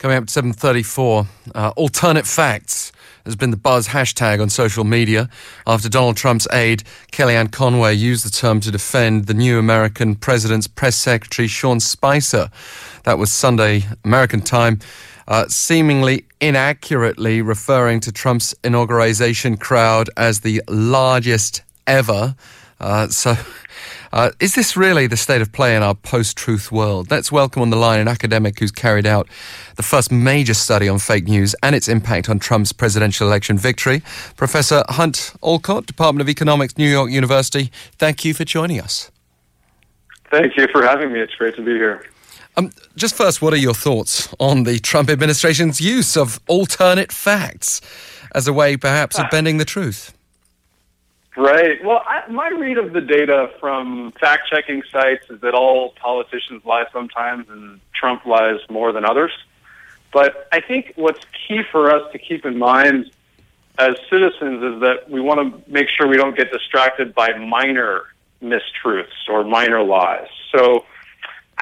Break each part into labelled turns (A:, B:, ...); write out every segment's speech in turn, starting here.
A: Coming up at 7.34, uh, alternate facts has been the buzz hashtag on social media after Donald Trump's aide, Kellyanne Conway, used the term to defend the new American president's press secretary, Sean Spicer. That was Sunday American time, uh, seemingly inaccurately referring to Trump's inauguration crowd as the largest ever. Uh, so uh, is this really the state of play in our post truth world? Let's welcome on the line an academic who's carried out the first major study on fake news and its impact on Trump's presidential election victory. Professor Hunt Allcott, Department of Economics, New York University, thank you for joining us.
B: Thank you for having me. It's great to be here.
A: Um, just first, what are your thoughts on the Trump administration's use of alternate facts as a way, perhaps, of bending the truth?
B: Right. Well, I, my read of the data from fact checking sites is that all politicians lie sometimes and Trump lies more than others. But I think what's key for us to keep in mind as citizens is that we want to make sure we don't get distracted by minor mistruths or minor lies. So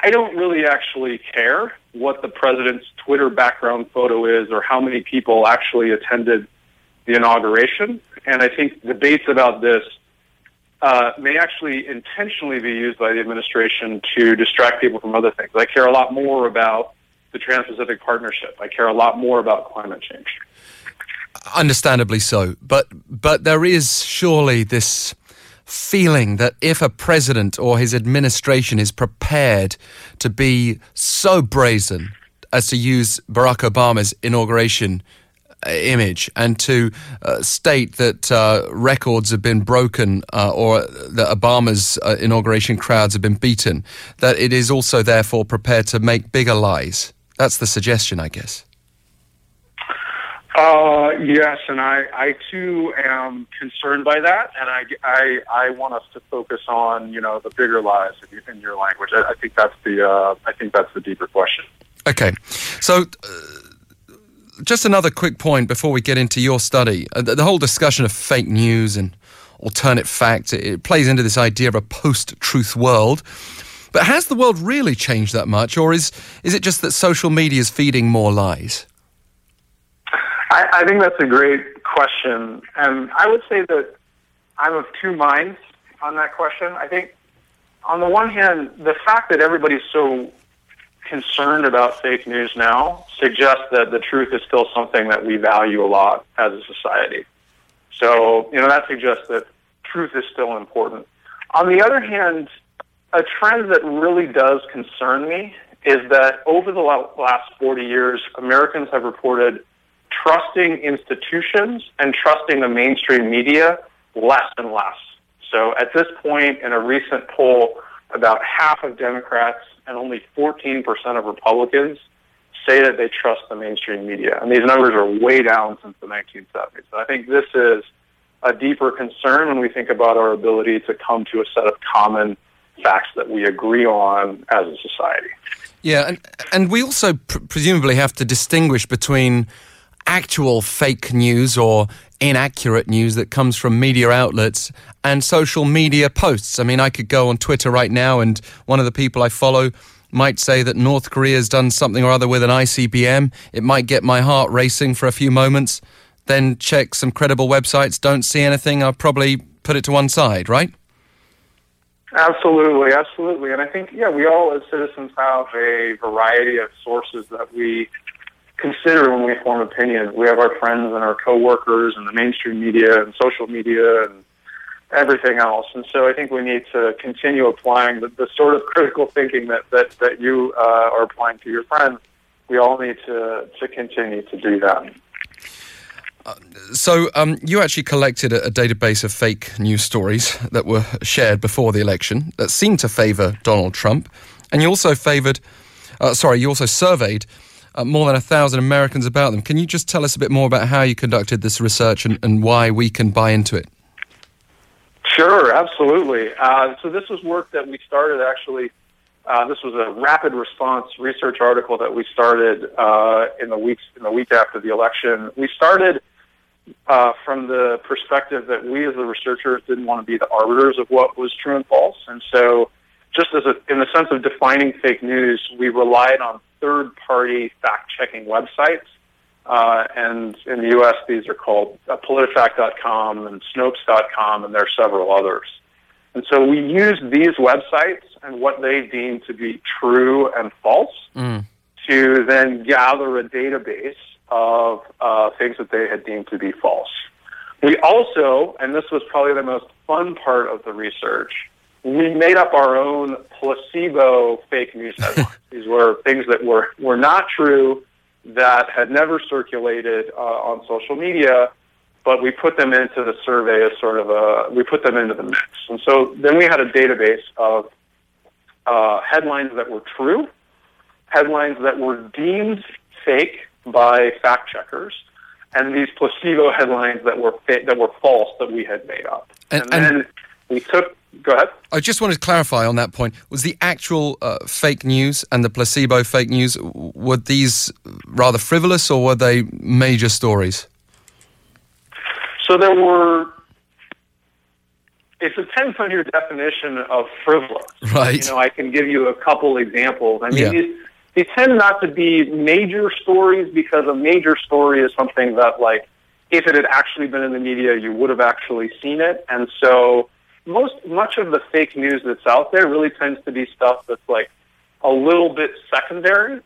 B: I don't really actually care what the president's Twitter background photo is or how many people actually attended the inauguration. And I think debates about this uh, may actually intentionally be used by the administration to distract people from other things. I care a lot more about the Trans Pacific Partnership. I care a lot more about climate change.
A: Understandably so. But, but there is surely this feeling that if a president or his administration is prepared to be so brazen as to use Barack Obama's inauguration image and to uh, state that uh, records have been broken uh, or that Obama's uh, inauguration crowds have been beaten, that it is also therefore prepared to make bigger lies. That's the suggestion, I guess.
B: Uh, yes, and I, I too am concerned by that, and I, I, I want us to focus on you know the bigger lies in your language. I, I think that's the I think that's the deeper question.
A: Okay, so just another quick point before we get into your study. Uh, the, whole discussion of fake news and alternate facts, it, plays into this idea of a post-truth world. But has the world really changed that much, or is, is it just that social media is feeding more lies?
B: I, I think that's a great question. And I would say that I'm of two minds on that question. I think, on the one hand, the fact that everybody's so concerned about fake news now suggests that the truth is still something that we value a lot as a society. So, you know, that suggests that truth is still important. On the other hand, a trend that really does concern me is that over the last 40 years, Americans have reported trusting institutions and trusting the mainstream media less and less. So at this point, in a recent poll, about half of Democrats and only 14% of Republicans say that they trust the mainstream media. And these numbers are way down since the 1970s. So I think this is a deeper concern when we think about our ability to come to a set of common facts that we agree on as a society.
A: Yeah, and, and we also pr- presumably have to distinguish between actual fake news or inaccurate news that comes from media outlets and social media posts. I mean, I could go on Twitter right now, and one of the people I follow might say that North Korea has done something or other with an ICBM. It might get my heart racing for a few moments. Then check some credible websites, don't see anything, I'll probably put it to one side, right?
B: Absolutely, absolutely. And I think, yeah, we all as citizens have a variety of sources that we consider when we form opinions. We have our friends and our coworkers and the mainstream media and social media and everything else. And so I think we need to continue applying the, the sort of critical thinking that, that, that you uh, are applying to your friends. We all need to, to continue to do that.
A: Uh, so, um, you actually collected a, a, database of fake news stories that were shared before the election that seemed to favour Donald Trump, and you also favoured, uh, sorry, you also surveyed uh, more than a thousand Americans about them. Can you just tell us a bit more about how you conducted this research and, and why we can buy into it?
B: Sure, absolutely. Uh, so this was work that we started actually. Uh, this was a rapid response research article that we started uh, in the weeks in the week after the election. We started uh, from the perspective that we, as the researchers, didn't want to be the arbiters of what was true and false, and so just as a, in the sense of defining fake news, we relied on third-party fact-checking websites. Uh, and in the U.S., these are called uh, PolitiFact.com and Snopes.com, and there are several others. And so we use these websites and what they deem to be true and false mm. to then gather a database of uh, things that they had deemed to be false. We also, and this was probably the most fun part of the research, we made up our own placebo fake news headlines. These were things that were, were not true, that had never circulated uh, on social media, but we put them into the survey as sort of a, we put them into the mix. And so then we had a database of uh, headlines that were true, headlines that were deemed fake by fact checkers, and these placebo headlines that were fa- that were false that we had made up. And, and then we took. Go ahead.
A: I just wanted to clarify on that point. Was the actual uh, fake news and the placebo fake news were these rather frivolous or were they major stories?
B: So there were. It depends on your definition of frivolous.
A: Right.
B: You know, I can give you a couple examples. I mean, yeah. these, they tend not to be major stories because a major story is something that, like, if it had actually been in the media, you would have actually seen it. And so, most much of the fake news that's out there really tends to be stuff that's like a little bit secondary,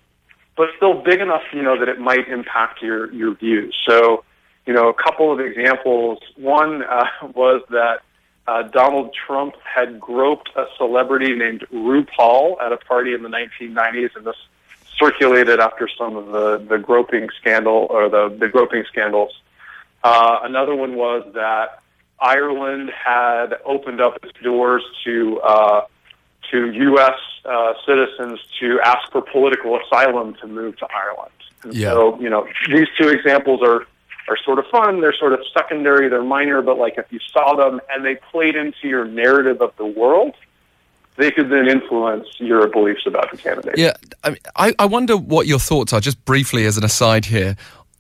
B: but still big enough, you know, that it might impact your your views. So, you know, a couple of examples. One uh, was that uh, Donald Trump had groped a celebrity named RuPaul at a party in the 1990s, and this circulated after some of the, the groping scandal or the, the groping scandals. Uh, another one was that Ireland had opened up its doors to uh, to U.S. Uh, citizens to ask for political asylum to move to Ireland. And yeah. So, you know, these two examples are are sort of fun. They're sort of secondary. They're minor, but like if you saw them and they played into your narrative of the world, they could then influence your beliefs about the candidate.
A: Yeah, I, mean, I, I wonder what your thoughts are, just briefly as an aside here,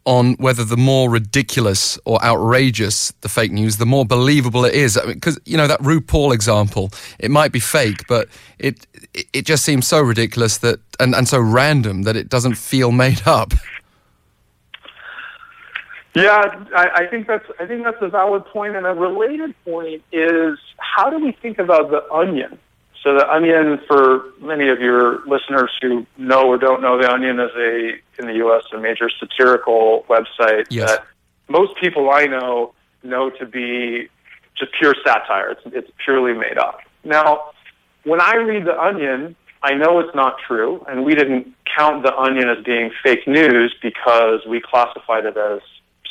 A: on whether the more ridiculous or outrageous the fake news, the more believable it is. Because, I mean, you know, that RuPaul example, it might be fake, but it it just seems so ridiculous that and, and so random that it doesn't feel made up.
B: Yeah, I, I think that's I think that's a valid point, and a related point is how do we think about the onion? So the Onion, for many of your listeners who know or don't know, the Onion is a in the U.S. a major satirical website
A: yes.
B: that most people I know know to be just pure satire. It's it's purely made up. Now, when I read the Onion, I know it's not true, and we didn't count the Onion as being fake news because we classified it as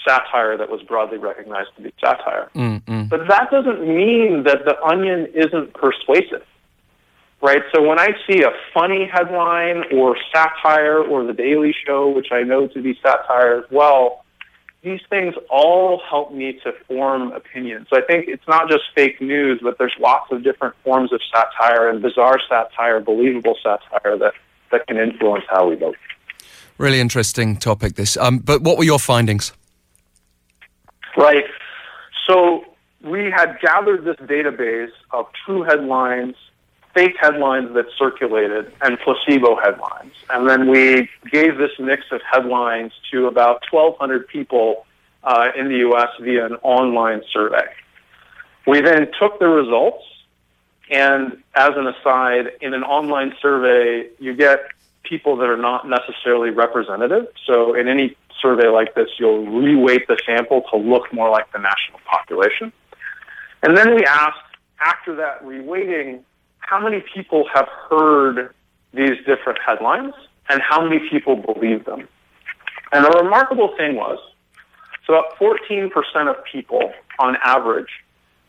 B: satire that was broadly recognized to be satire.
A: Mm-hmm.
B: But that doesn't mean that the Onion isn't persuasive right? So when I see a funny headline or satire or The Daily Show, which I know to be satire as well, these things all help me to form opinions. So I think it's not just fake news, but there's lots of different forms of satire and bizarre satire, believable satire that, that can influence how we vote.
A: Really interesting topic, this. Um, but what were your findings?
B: Right. So we had gathered this database of true headlines fake headlines that circulated and placebo headlines. And then we gave this mix of headlines to about 1,200 people uh, in the U.S. via an online survey. We then took the results, and as an aside, in an online survey, you get people that are not necessarily representative. So in any survey like this, you'll reweight the sample to look more like the national population. And then we asked, after that reweighting, how many people have heard these different headlines and how many people believe them. And the remarkable thing was, so about 14% of people on average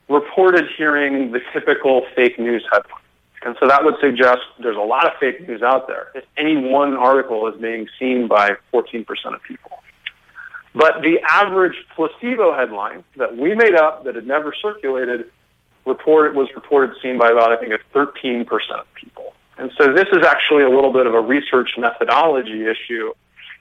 B: reported hearing the typical fake news headline. And so that would suggest there's a lot of fake news out there if any one article is being seen by 14% of people. But the average placebo headline that we made up that had never circulated report was reported seen by about I think 13% of people. And so this is actually a little bit of a research methodology issue.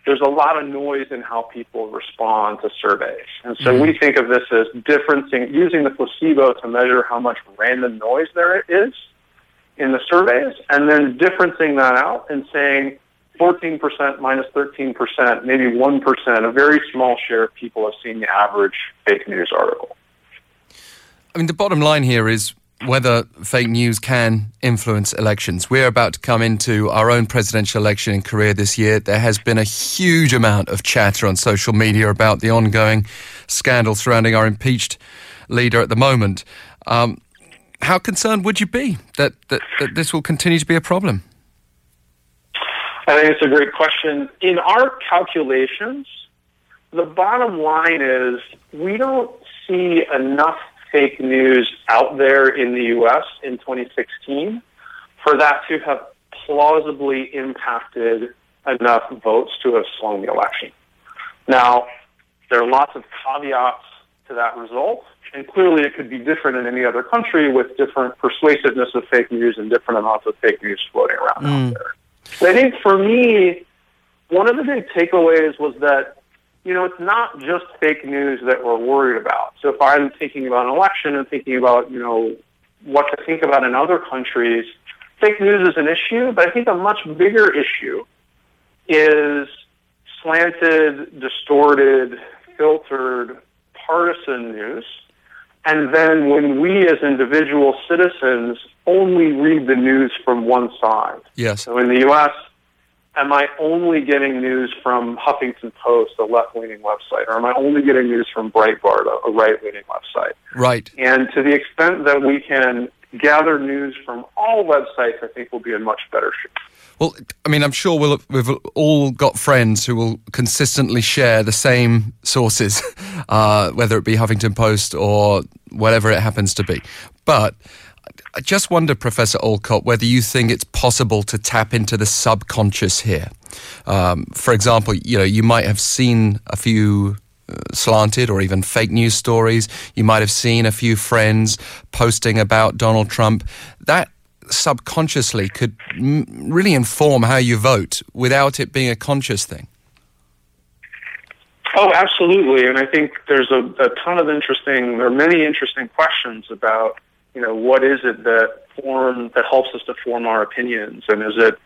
B: There's a lot of noise in how people respond to surveys. And so mm-hmm. we think of this as differencing, using the placebo to measure how much random noise there is in the surveys, and then differencing that out and saying, 14%, minus 13%, maybe 1%, a very small share of people have seen the average fake news article.
A: I mean, the bottom line here is whether fake news can influence elections. We're about to come into our own presidential election in Korea this year. There has been a huge amount of chatter on social media about the ongoing scandal surrounding our impeached leader at the moment. Um, how concerned would you be that, that, that this will continue to be a problem?
B: I think it's a great question. In our calculations, the bottom line is we don't see enough fake news out there in the U.S. in 2016 for that to have plausibly impacted enough votes to have swung the election. Now, there are lots of caveats to that result, and clearly it could be different in any other country with different persuasiveness of fake news and different amounts of fake news floating around mm. out there. But I think for me, one of the big takeaways was that you know, it's not just fake news that we're worried about. So if I'm thinking about an election and thinking about, you know, what to think about in other countries, fake news is an issue, but I think a much bigger issue is slanted, distorted, filtered, partisan news. And then when we as individual citizens only read the news from one side.
A: Yes.
B: So in the U.S., am I only getting news from Huffington Post, a left-leaning website, or am I only getting news from Breitbart, a, right-leaning website?
A: Right.
B: And to the extent that we can gather news from all websites, I think we'll be in much better shape.
A: Well, I mean, I'm sure we'll, we've all got friends who will consistently share the same sources, uh, whether it be Huffington Post or whatever it happens to be. But I just wonder, Professor Allcott, whether you think it's possible to tap into the subconscious here. Um, for example, you know, you might have seen a few uh, slanted or even fake news stories. You might have seen a few friends posting about Donald Trump. That subconsciously could m- really inform how you vote without it being a conscious thing.
B: Oh, absolutely. And I think there's a, a ton of interesting, there are many interesting questions about you know, what is it that form that helps us to form our opinions? And is it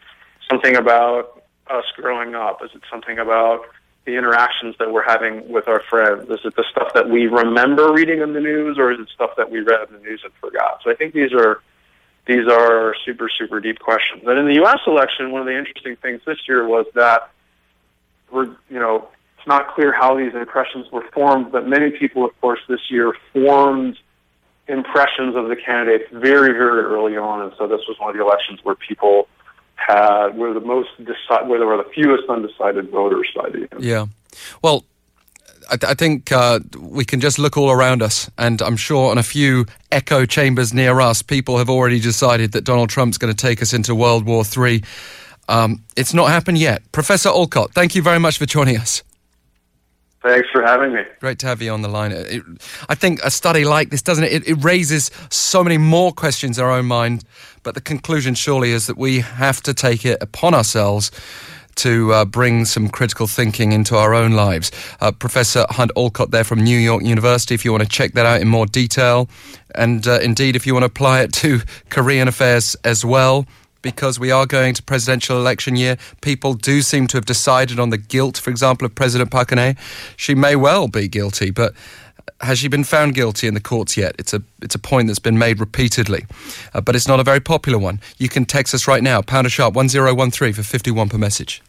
B: something about us growing up? Is it something about the interactions that we're having with our friends? Is it the stuff that we remember reading in the news, or is it stuff that we read in the news and forgot? So I think these are these are super super deep questions. And in the U.S. election, one of the interesting things this year was that we're you know it's not clear how these impressions were formed, but many people, of course, this year formed impressions of the candidates very, very early on, and so this was one of the elections where people had were the most deci- where there were the fewest undecided voters by the end.
A: Yeah, well. I, th- I think uh, we can just look all around us, and I'm sure in a few echo chambers near us, people have already decided that Donald Trump's going to take us into World War III. Um, it's not happened yet. Professor Allcott, thank you very much for joining us.
B: Thanks for having me.
A: Great to have you on the line. It, I think a study like this, doesn't it? it? Raises so many more questions in our own mind. But the conclusion surely is that we have to take it upon ourselves to uh, bring some critical thinking into our own lives. Uh, Professor Hunt Allcott there from New York University, if you want to check that out in more detail. And uh, indeed, if you want to apply it to Korean affairs as well, because we are going to presidential election year. People do seem to have decided on the guilt, for example, of President Geun-hye. She may well be guilty, but has she been found guilty in the courts yet? It's a it's a point that's been made repeatedly, uh, but it's not a very popular one. You can text us right now, pounder sharp one zero one three for fifty one per message.